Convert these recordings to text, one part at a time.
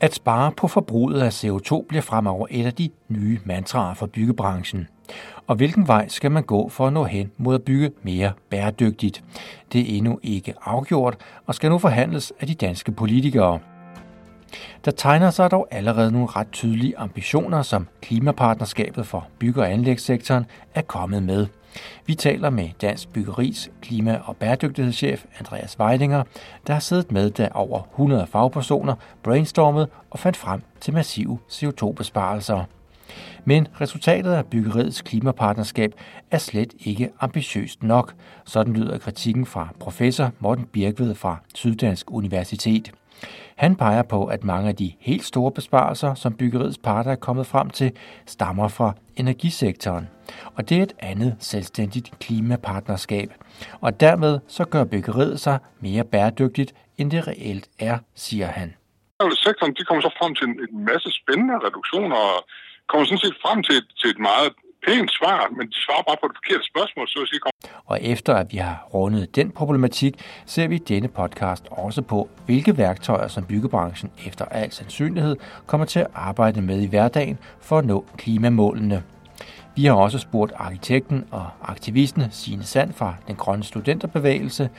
At spare på forbruget af CO2 bliver fremover et af de nye mantraer for byggebranchen. Og hvilken vej skal man gå for at nå hen mod at bygge mere bæredygtigt? Det er endnu ikke afgjort og skal nu forhandles af de danske politikere. Der tegner sig dog allerede nogle ret tydelige ambitioner, som Klimapartnerskabet for bygge- og anlægssektoren er kommet med. Vi taler med Dansk Byggeris klima- og bæredygtighedschef Andreas Weidinger, der har siddet med, da over 100 fagpersoner brainstormede og fandt frem til massive CO2-besparelser. Men resultatet af byggeriets klimapartnerskab er slet ikke ambitiøst nok. Sådan lyder kritikken fra professor Morten Birkved fra Syddansk Universitet. Han peger på, at mange af de helt store besparelser, som byggeriets parter er kommet frem til, stammer fra energisektoren. Og det er et andet selvstændigt klimapartnerskab. Og dermed så gør byggeriet sig mere bæredygtigt, end det reelt er, siger han. Sektoren de kommer så frem til en masse spændende reduktioner og kommer sådan set frem til et, til et meget pænt svar, men de svarer bare på det forkerte spørgsmål, så at sige. Og efter at vi har rundet den problematik, ser vi i denne podcast også på, hvilke værktøjer som byggebranchen efter al sandsynlighed kommer til at arbejde med i hverdagen for at nå klimamålene. Vi har også spurgt arkitekten og aktivisten Signe Sand fra den grønne studenterbevægelse,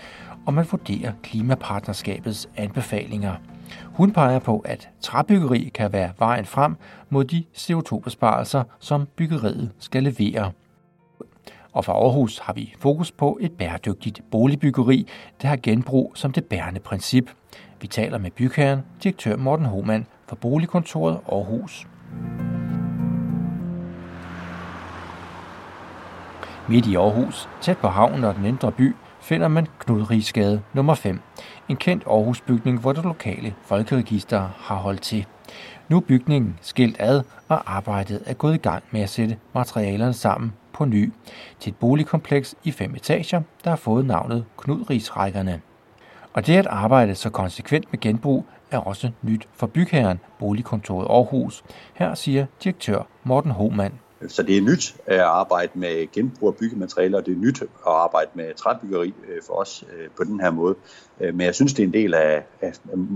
om man vurderer klimapartnerskabets anbefalinger – hun peger på, at træbyggeri kan være vejen frem mod de CO2-besparelser, som byggeriet skal levere. Og for Aarhus har vi fokus på et bæredygtigt boligbyggeri, der har genbrug som det bærende princip. Vi taler med bygherren, direktør Morten Hohmann fra Boligkontoret Aarhus. Midt i Aarhus, tæt på havnen og den indre by, finder man Knudrigsgade nummer 5. En kendt Aarhusbygning, hvor det lokale folkeregister har holdt til. Nu er bygningen skilt ad, og arbejdet er gået i gang med at sætte materialerne sammen på ny til et boligkompleks i fem etager, der har fået navnet Knudrigsrækkerne. Og det at arbejde så konsekvent med genbrug er også nyt for bygherren Boligkontoret Aarhus. Her siger direktør Morten Hohmann. Så det er nyt at arbejde med genbrug af byggematerialer, og det er nyt at arbejde med træbyggeri øh, for os øh, på den her måde. Øh, men jeg synes, det er en del af,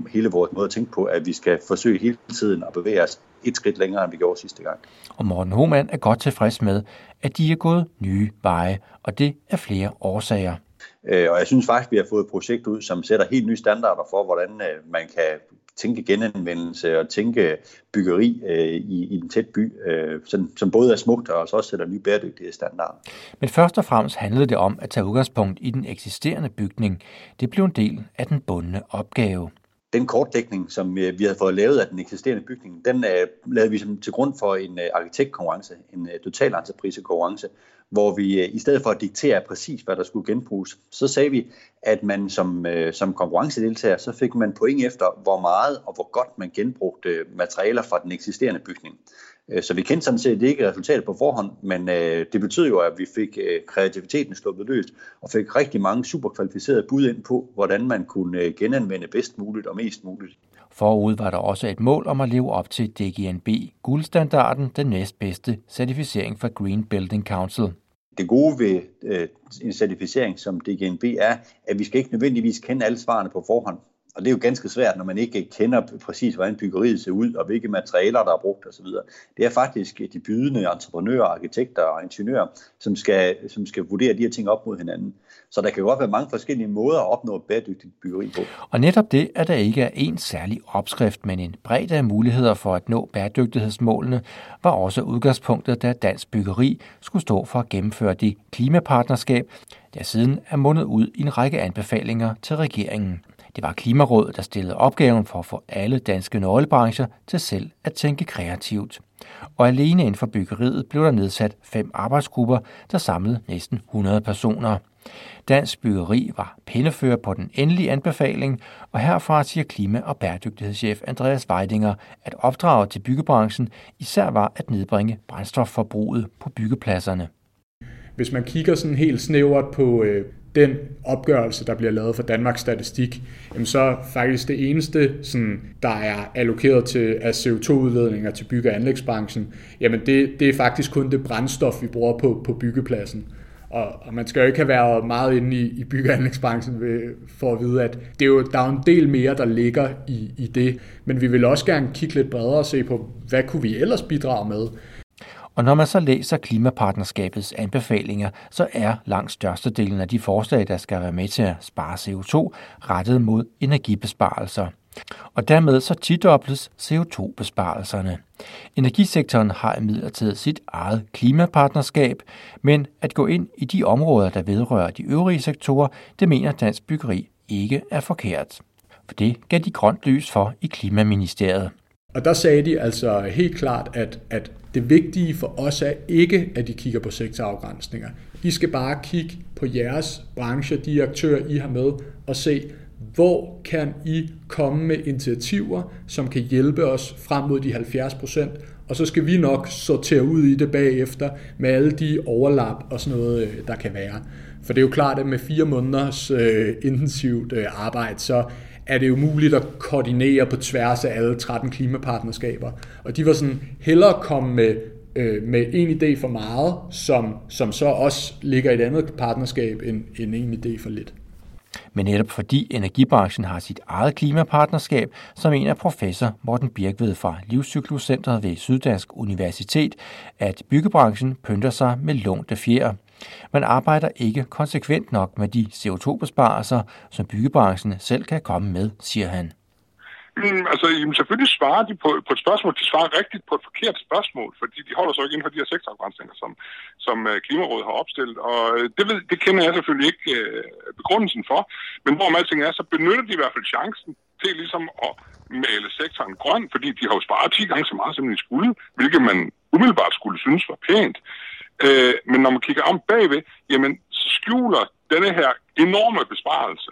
hele vores måde at tænke på, at vi skal forsøge hele tiden at bevæge os et skridt længere, end vi gjorde sidste gang. Og Morten Hohmann er godt tilfreds med, at de er gået nye veje, og det er flere årsager. Og jeg synes faktisk, vi har fået et projekt ud, som sætter helt nye standarder for, hvordan man kan tænke genanvendelse og tænke byggeri øh, i, i en tæt by, øh, som, som både er smukt og også sætter nye bæredygtige standarder. Men først og fremmest handlede det om at tage udgangspunkt i den eksisterende bygning. Det blev en del af den bundne opgave den kortdækning, som øh, vi havde fået lavet af den eksisterende bygning, den uh, lavede vi som til grund for en uh, arkitektkonkurrence, en uh, total entreprisekonkurrence, hvor vi øh, i stedet for at diktere præcis, hvad der skulle genbruges, så sagde vi, at man som, øh, som konkurrencedeltager, så fik man point efter, hvor meget og hvor godt man genbrugte materialer fra den eksisterende bygning. Øh, så vi kendte sådan set ikke resultatet på forhånd, men øh, det betød jo, at vi fik øh, kreativiteten sluppet løs og fik rigtig mange super kvalificerede bud ind på, hvordan man kunne genanvende bedst muligt og mest muligt. Forud var der også et mål om at leve op til DGNB guldstandarden, den næstbedste certificering fra Green Building Council. Det gode ved øh, en certificering som DGNB er, at vi skal ikke nødvendigvis kende alle svarene på forhånd. Og det er jo ganske svært, når man ikke kender præcis, hvordan byggeriet ser ud, og hvilke materialer, der er brugt osv. Det er faktisk de bydende entreprenører, arkitekter og ingeniører, som skal, som skal vurdere de her ting op mod hinanden. Så der kan godt være mange forskellige måder at opnå et bæredygtigt byggeri på. Og netop det, at der ikke er en særlig opskrift, men en bredde af muligheder for at nå bæredygtighedsmålene, var også udgangspunktet, da Dansk Byggeri skulle stå for at gennemføre det klimapartnerskab, der siden er mundet ud i en række anbefalinger til regeringen. Det var Klimarådet, der stillede opgaven for at få alle danske nøglebrancher til selv at tænke kreativt. Og alene inden for byggeriet blev der nedsat fem arbejdsgrupper, der samlede næsten 100 personer. Dansk Byggeri var pindefører på den endelige anbefaling, og herfra siger klima- og bæredygtighedschef Andreas Weidinger, at opdraget til byggebranchen især var at nedbringe brændstofforbruget på byggepladserne. Hvis man kigger sådan helt snævert på, øh, den opgørelse, der bliver lavet for Danmarks Statistik, jamen så faktisk det eneste, sådan, der er allokeret til af CO2-udledninger til bygge- og anlægsbranchen, jamen det, det er faktisk kun det brændstof, vi bruger på, på byggepladsen. Og, og man skal jo ikke have været meget inde i, i byggeanlægsbranchen for at vide, at det er jo, der er jo en del mere, der ligger i, i det. Men vi vil også gerne kigge lidt bredere og se på, hvad kunne vi ellers bidrage med? Og når man så læser klimapartnerskabets anbefalinger, så er langt størstedelen af de forslag, der skal være med til at spare CO2, rettet mod energibesparelser. Og dermed så tidobles CO2-besparelserne. Energisektoren har imidlertid sit eget klimapartnerskab, men at gå ind i de områder, der vedrører de øvrige sektorer, det mener Dansk Byggeri ikke er forkert. For det gav de grønt lys for i Klimaministeriet. Og der sagde de altså helt klart, at, at det vigtige for os er ikke, at de kigger på sektorafgrænsninger. I skal bare kigge på jeres branche, de aktører, I har med, og se, hvor kan I komme med initiativer, som kan hjælpe os frem mod de 70 procent, og så skal vi nok sortere ud i det bagefter med alle de overlap og sådan noget, øh, der kan være. For det er jo klart, at med fire måneders øh, intensivt øh, arbejde, så er det umuligt at koordinere på tværs af alle 13 klimapartnerskaber. Og de var sådan hellere komme med, øh, med en idé for meget, som, som så også ligger i et andet partnerskab, end, end en idé for lidt. Men netop fordi energibranchen har sit eget klimapartnerskab, som en af professor Morten Birkved fra Livscykluscentret ved Syddansk Universitet, at byggebranchen pynter sig med lånte fjer. Man arbejder ikke konsekvent nok med de CO2-besparelser, som byggebranchen selv kan komme med, siger han. Men altså, jamen, selvfølgelig svarer de på, på et spørgsmål. De svarer rigtigt på et forkert spørgsmål, fordi de holder sig ikke inden for de her sektorafgrænsninger, som, som uh, Klimarådet har opstillet. Og øh, det, ved, det kender jeg selvfølgelig ikke uh, begrundelsen for. Men hvorom alting er, så benytter de i hvert fald chancen til ligesom at male sektoren grøn, fordi de har jo sparet 10 gange så meget, som de skulle, hvilket man umiddelbart skulle synes var pænt. Uh, men når man kigger om bagved, jamen, så skjuler denne her enorme besparelse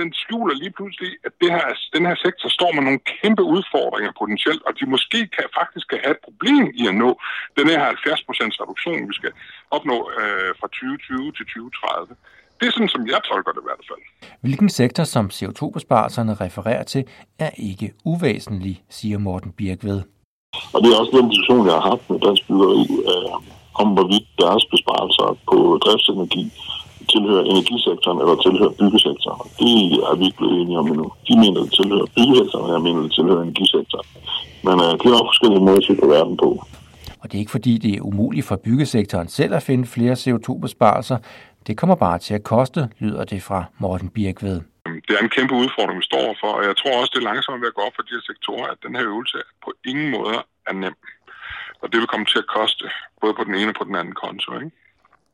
den skjuler lige pludselig, at det her, den her sektor står med nogle kæmpe udfordringer potentielt, og de måske kan, faktisk kan have et problem i at nå den her 70% reduktion, vi skal opnå øh, fra 2020 til 2030. Det er sådan, som jeg tolker det i hvert fald. Hvilken sektor, som CO2-besparelserne refererer til, er ikke uvæsentlig, siger Morten Birkved. Og det er også den diskussion, jeg har haft med Dansk Byggeri, øh, om hvorvidt deres besparelser på driftsenergi tilhører energisektoren eller tilhører byggesektoren. Det er vi ikke blevet enige om endnu. De mener, det tilhører byggesektoren, og jeg mener, det tilhører energisektoren. Men uh, det er også forskellige måder at se på verden på. Og det er ikke fordi, det er umuligt for byggesektoren selv at finde flere CO2-besparelser. Det kommer bare til at koste, lyder det fra Morten Birkved. Det er en kæmpe udfordring, vi står for, og jeg tror også, det er langsomt ved at gå op for de her sektorer, at den her øvelse på ingen måde er nem. Og det vil komme til at koste, både på den ene og på den anden konto. Ikke?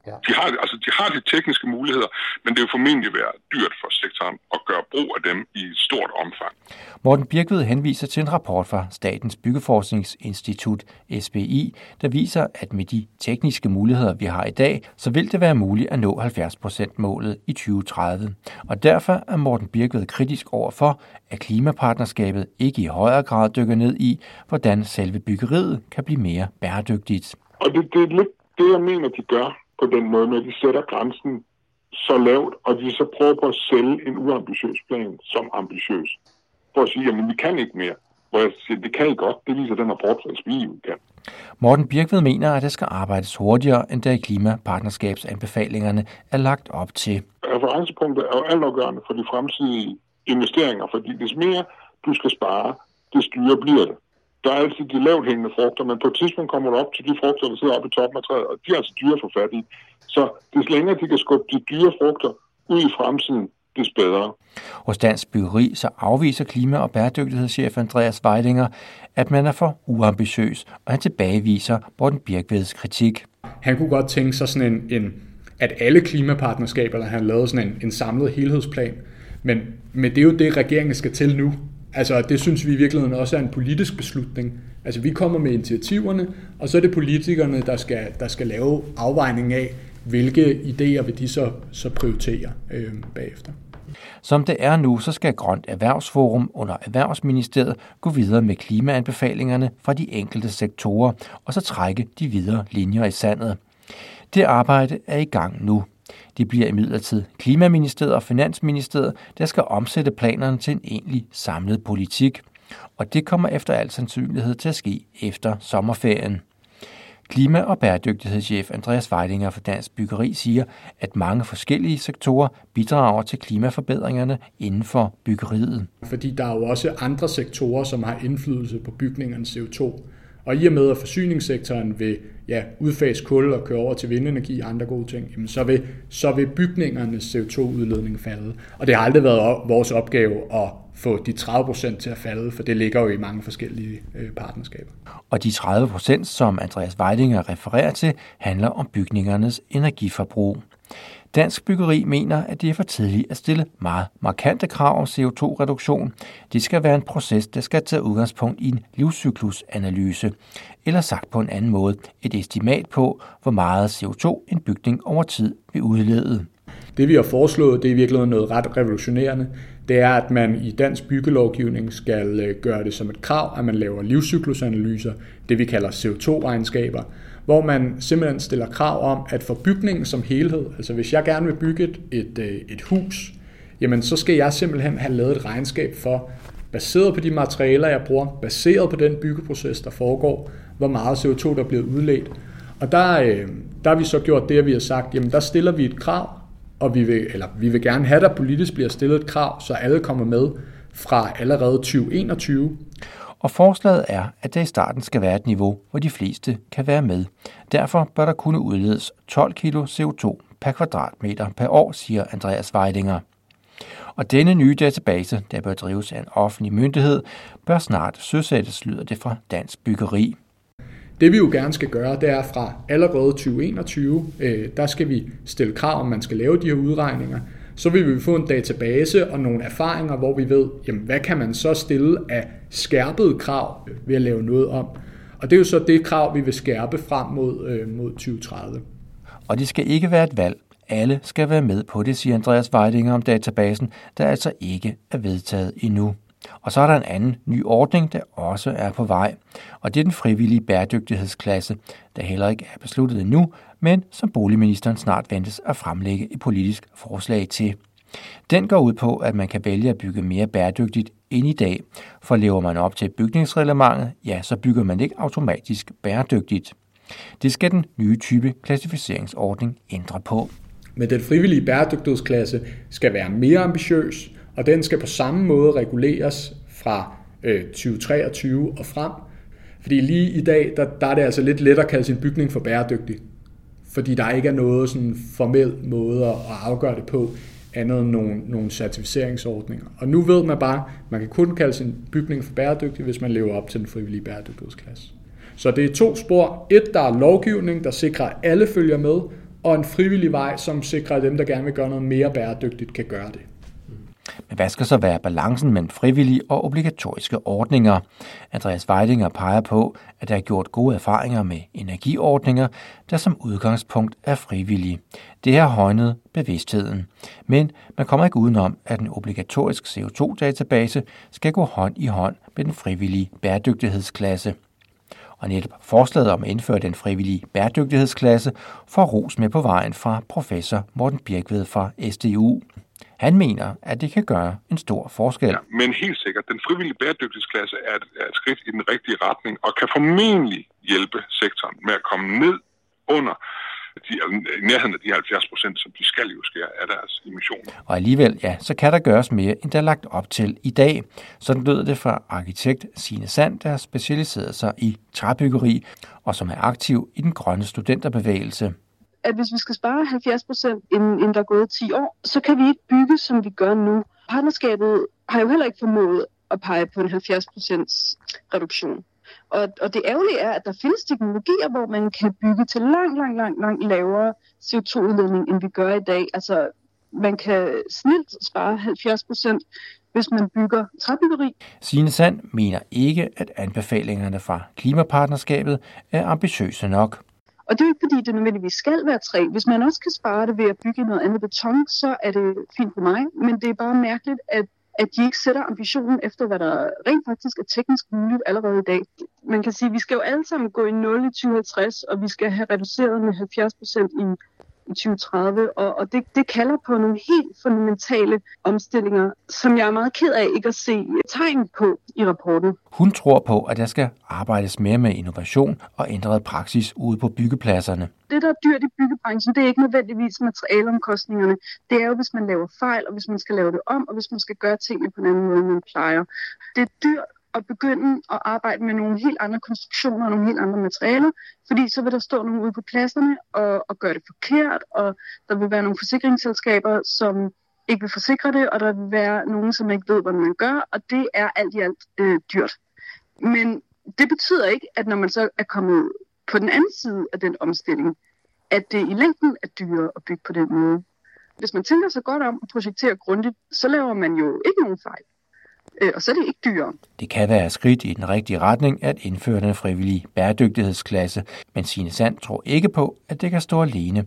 Ja. De, har, altså, de har de tekniske muligheder, men det vil formentlig være dyrt for sektoren at gøre brug af dem i stort omfang. Morten Birkved henviser til en rapport fra Statens Byggeforskningsinstitut, SBI, der viser, at med de tekniske muligheder, vi har i dag, så vil det være muligt at nå 70%-målet i 2030. Og derfor er Morten Birkved kritisk over for, at klimapartnerskabet ikke i højere grad dykker ned i, hvordan selve byggeriet kan blive mere bæredygtigt. Og det, det er lidt det, jeg mener, de gør på den måde, når de sætter grænsen så lavt, og de så prøver på at sælge en uambitiøs plan som ambitiøs. For at sige, at vi kan ikke mere. Hvor jeg siger, det kan I godt. Det viser den rapport fra SBI, kan. Morten Birkved mener, at det skal arbejdes hurtigere, end der i klimapartnerskabsanbefalingerne er lagt op til. Referencepunktet er jo altafgørende for de fremtidige investeringer, fordi des mere du skal spare, des dyrere bliver det der er altid de lavt hængende frugter, men på et tidspunkt kommer du op til de frugter, der sidder oppe i toppen af træet, og de er altså dyre for fat i. Så des længere de kan skubbe de dyre frugter ud i fremtiden, des bedre. Hos Dansk Byggeri så afviser klima- og bæredygtighedschef Andreas Weidinger, at man er for uambitiøs, og han tilbageviser Morten Birkveds kritik. Han kunne godt tænke sig sådan en, en at alle klimapartnerskaber, der han lavet sådan en, en samlet helhedsplan, men, men det er jo det, regeringen skal til nu. Altså, det synes vi i virkeligheden også er en politisk beslutning. Altså, vi kommer med initiativerne, og så er det politikerne, der skal, der skal lave afvejning af, hvilke idéer vil de så, så prioritere øh, bagefter. Som det er nu, så skal Grønt Erhvervsforum under Erhvervsministeriet gå videre med klimaanbefalingerne fra de enkelte sektorer, og så trække de videre linjer i sandet. Det arbejde er i gang nu. Det bliver imidlertid Klimaministeriet og Finansministeriet, der skal omsætte planerne til en egentlig samlet politik. Og det kommer efter al sandsynlighed til at ske efter sommerferien. Klima- og bæredygtighedschef Andreas Weidinger for Dansk Byggeri siger, at mange forskellige sektorer bidrager til klimaforbedringerne inden for byggeriet. Fordi der er jo også andre sektorer, som har indflydelse på bygningernes CO2. Og i og med, at forsyningssektoren vil ja, udfase kul og køre over til vindenergi og andre gode ting, jamen så, vil, så vil bygningernes CO2-udledning falde. Og det har aldrig været vores opgave at få de 30 procent til at falde, for det ligger jo i mange forskellige øh, partnerskaber. Og de 30 procent, som Andreas Weidinger refererer til, handler om bygningernes energiforbrug. Dansk Byggeri mener, at det er for tidligt at stille meget markante krav om CO2-reduktion. Det skal være en proces, der skal tage udgangspunkt i en livscyklusanalyse, eller sagt på en anden måde, et estimat på, hvor meget CO2 en bygning over tid vil udlede. Det vi har foreslået, det er virkelig noget ret revolutionerende. Det er, at man i dansk byggelovgivning skal øh, gøre det som et krav, at man laver livscyklusanalyser, det vi kalder CO2-regnskaber, hvor man simpelthen stiller krav om, at for bygningen som helhed, altså hvis jeg gerne vil bygge et, et, øh, et hus, jamen så skal jeg simpelthen have lavet et regnskab for, baseret på de materialer, jeg bruger, baseret på den byggeproces, der foregår, hvor meget CO2, der bliver udledt. Og der, øh, der har vi så gjort det, at vi har sagt, jamen der stiller vi et krav, og vi vil, eller vi vil gerne have, at der politisk bliver stillet et krav, så alle kommer med fra allerede 2021 og forslaget er, at det i starten skal være et niveau, hvor de fleste kan være med. Derfor bør der kunne udledes 12 kg CO2 per kvadratmeter per år, siger Andreas Weidinger. Og denne nye database, der bør drives af en offentlig myndighed, bør snart søsættes, lyder det fra Dansk Byggeri. Det vi jo gerne skal gøre, det er fra allerede 2021, øh, der skal vi stille krav, om man skal lave de her udregninger, så vil vi få en database og nogle erfaringer, hvor vi ved, jamen, hvad kan man så stille af skærpede krav ved at lave noget om. Og det er jo så det krav, vi vil skærpe frem mod, øh, mod 2030. Og det skal ikke være et valg. Alle skal være med på det, siger Andreas Weidinger om databasen, der altså ikke er vedtaget endnu. Og så er der en anden ny ordning, der også er på vej, og det er den frivillige bæredygtighedsklasse, der heller ikke er besluttet endnu, men som boligministeren snart ventes at fremlægge et politisk forslag til. Den går ud på, at man kan vælge at bygge mere bæredygtigt end i dag, for lever man op til bygningsreglementet, ja, så bygger man ikke automatisk bæredygtigt. Det skal den nye type klassificeringsordning ændre på. Men den frivillige bæredygtighedsklasse skal være mere ambitiøs, og den skal på samme måde reguleres fra øh, 2023 og frem. Fordi lige i dag, der, der er det altså lidt let at kalde sin bygning for bæredygtig. Fordi der ikke er noget sådan formel måde at afgøre det på, andet end nogle, nogle certificeringsordninger. Og nu ved man bare, at man kan kun kalde sin bygning for bæredygtig, hvis man lever op til den frivillige bæredygtighedsklasse. Så det er to spor. Et, der er lovgivning, der sikrer, at alle følger med, og en frivillig vej, som sikrer, at dem, der gerne vil gøre noget mere bæredygtigt, kan gøre det. Hvad skal så være balancen mellem frivillige og obligatoriske ordninger? Andreas Weidinger peger på, at der er gjort gode erfaringer med energiordninger, der som udgangspunkt er frivillige. Det har højnet bevidstheden. Men man kommer ikke udenom, at en obligatorisk CO2-database skal gå hånd i hånd med den frivillige bæredygtighedsklasse. Og netop forslaget om at indføre den frivillige bæredygtighedsklasse får ros med på vejen fra professor Morten Birkved fra SDU. Han mener, at det kan gøre en stor forskel. Ja, men helt sikkert, den frivillige bæredygtighedsklasse er et, er et skridt i den rigtige retning, og kan formentlig hjælpe sektoren med at komme ned under de, i nærheden af de 70 procent, som de skal jo skære af deres emissioner. Og alligevel, ja, så kan der gøres mere, end der er lagt op til i dag. Sådan lød det fra arkitekt Sine Sand, der har specialiseret sig i træbyggeri, og som er aktiv i den grønne studenterbevægelse at hvis vi skal spare 70 procent, inden, inden der er gået 10 år, så kan vi ikke bygge, som vi gør nu. Partnerskabet har jo heller ikke formået at pege på en 70 procents reduktion. Og, og det ærgerlige er, at der findes teknologier, hvor man kan bygge til langt, langt, langt, langt lavere CO2-udledning, end vi gør i dag. Altså, man kan snilt spare 70 procent, hvis man bygger træbyggeri. Signe Sand mener ikke, at anbefalingerne fra klimapartnerskabet er ambitiøse nok. Og det er jo ikke fordi, det nødvendigvis skal være træ. Hvis man også kan spare det ved at bygge noget andet beton, så er det fint for mig. Men det er bare mærkeligt, at at de ikke sætter ambitionen efter, hvad der rent faktisk er teknisk muligt allerede i dag. Man kan sige, at vi skal jo alle sammen gå i 0 i 2050, og vi skal have reduceret med 70 procent i i 2030, og, og det, det kalder på nogle helt fundamentale omstillinger, som jeg er meget ked af ikke at se tegn på i rapporten. Hun tror på, at der skal arbejdes mere med innovation og ændret praksis ude på byggepladserne. Det, der er dyrt i byggebranchen, det er ikke nødvendigvis materialeomkostningerne. Det er jo, hvis man laver fejl, og hvis man skal lave det om, og hvis man skal gøre tingene på en anden måde, end man plejer. Det er dyrt at begynde at arbejde med nogle helt andre konstruktioner og nogle helt andre materialer, fordi så vil der stå nogle ude på pladserne og, og gøre det forkert, og der vil være nogle forsikringsselskaber, som ikke vil forsikre det, og der vil være nogen, som ikke ved, hvad man gør, og det er alt i alt øh, dyrt. Men det betyder ikke, at når man så er kommet på den anden side af den omstilling, at det i længden er dyrere at bygge på den måde. Hvis man tænker sig godt om og projekterer grundigt, så laver man jo ikke nogen fejl øh, og så er det ikke dyrere. Det kan være skridt i den rigtige retning at indføre den frivillige bæredygtighedsklasse, men Signe Sand tror ikke på, at det kan stå alene.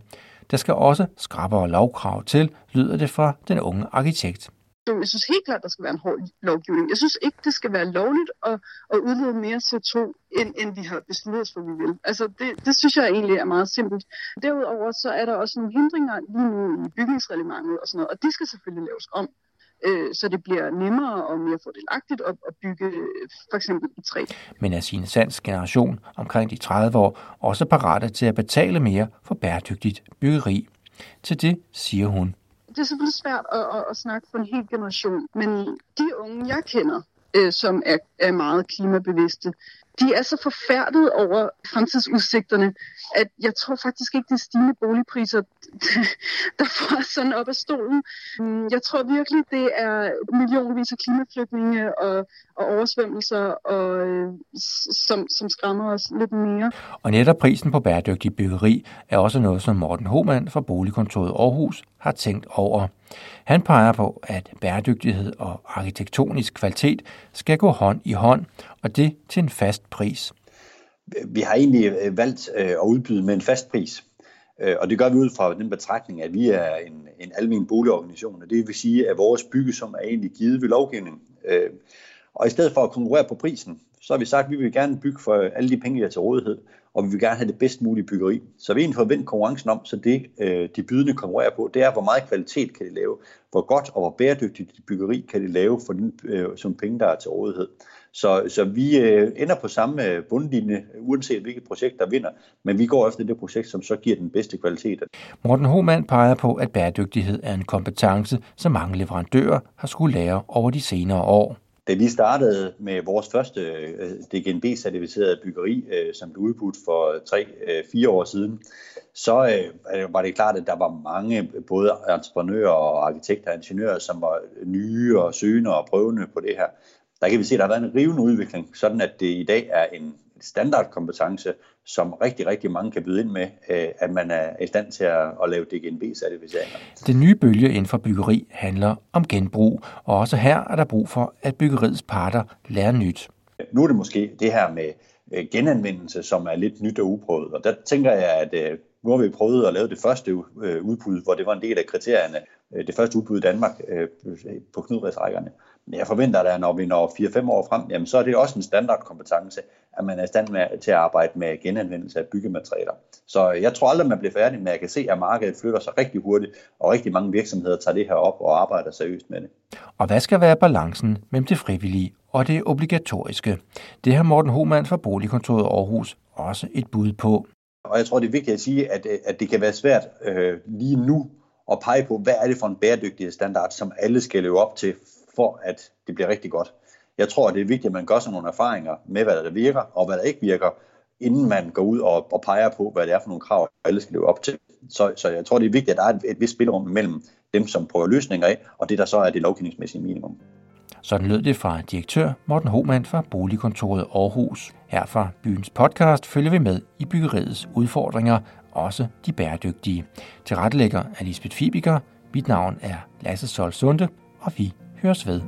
Der skal også skrappere lovkrav til, lyder det fra den unge arkitekt. Jeg synes helt klart, der skal være en hård lovgivning. Jeg synes ikke, det skal være lovligt at, at udlede mere CO2, end, end vi har besluttet os for, vi vil. Altså, det, det synes jeg egentlig er meget simpelt. Derudover så er der også nogle hindringer lige nu i bygningsreglementet og sådan noget, og det skal selvfølgelig laves om øh, så det bliver nemmere og mere fordelagtigt at, at bygge øh, for eksempel i træ. Men er sin Sands generation omkring de 30 år også parate til at betale mere for bæredygtigt byggeri? Til det siger hun. Det er selvfølgelig svært at, at, at snakke for en hel generation, men de unge, jeg kender, øh, som er, er meget klimabevidste, de er så forfærdet over fremtidsudsigterne, at jeg tror faktisk ikke, det er stigende boligpriser, der får sådan op af stolen. Mm, jeg tror virkelig, det er millionvis af klimaflygtninge og, og oversvømmelser, og, øh, som, som skræmmer os lidt mere. Og netop prisen på bæredygtig byggeri er også noget, som Morten Hohmann fra Boligkontoret Aarhus har tænkt over. Han peger på, at bæredygtighed og arkitektonisk kvalitet skal gå hånd i hånd, og det til en fast pris. Vi har egentlig øh, valgt øh, at udbyde med en fast pris. Øh, og det gør vi ud fra den betragtning, at vi er en, en almen boligorganisation, og det vil sige, at vores byggesum er egentlig givet ved lovgivning. Og i stedet for at konkurrere på prisen, så har vi sagt, at vi vil gerne bygge for alle de penge, vi har til rådighed, og vi vil gerne have det bedst mulige byggeri. Så vi har egentlig forventet konkurrencen om, så det øh, de bydende konkurrerer på, det er, hvor meget kvalitet kan de lave, hvor godt og hvor bæredygtigt byggeri kan de lave for den øh, som penge, der er til rådighed. Så, så vi øh, ender på samme øh, bundlinje, uanset hvilket projekt der vinder, men vi går efter det projekt, som så giver den bedste kvalitet. Morten Hohmann peger på, at bæredygtighed er en kompetence, som mange leverandører har skulle lære over de senere år. Da vi startede med vores første øh, DGNB-certificerede byggeri, øh, som blev udbudt for øh, 3-4 år siden, så var det klart, at der var mange både entreprenører og arkitekter og ingeniører, som var nye og søgende og prøvende på det her. Der kan vi se, at der har været en rivende udvikling, sådan at det i dag er en standardkompetence, som rigtig, rigtig mange kan byde ind med, øh, at man er i stand til at, at lave DGNB-certificeringer. Den nye bølge inden for byggeri handler om genbrug, og også her er der brug for, at byggeriets parter lærer nyt. Nu er det måske det her med øh, genanvendelse, som er lidt nyt og uprøvet, og der tænker jeg, at øh, nu har vi prøvet at lave det første udbud, hvor det var en del af kriterierne, det første udbud i Danmark på knudræsrækkerne. Men jeg forventer, at når vi når 4-5 år frem, jamen, så er det også en standardkompetence, at man er i stand med, til at arbejde med genanvendelse af byggematerialer. Så jeg tror aldrig, man bliver færdig, men jeg kan se, at markedet flytter sig rigtig hurtigt, og rigtig mange virksomheder tager det her op og arbejder seriøst med det. Og hvad skal være balancen mellem det frivillige og det obligatoriske? Det har Morten Hohmann fra Boligkontoret Aarhus også et bud på. Og jeg tror, det er vigtigt at sige, at, at det kan være svært øh, lige nu at pege på, hvad er det for en bæredygtighedsstandard, som alle skal leve op til, for at det bliver rigtig godt. Jeg tror, det er vigtigt, at man gør sig nogle erfaringer med, hvad der virker og hvad der ikke virker, inden man går ud og, og peger på, hvad det er for nogle krav, alle skal leve op til. Så, så jeg tror, det er vigtigt, at der er et, et vist spillerum mellem dem, som prøver løsninger af, og det, der så er det lovgivningsmæssige minimum. Sådan lød det fra direktør Morten Hohmann fra Boligkontoret Aarhus. Her fra byens podcast følger vi med i byggeriets udfordringer, også de bæredygtige. Til rettelægger er Lisbeth Fibiger. Mit navn er Lasse Sol Sunde, og vi høres ved.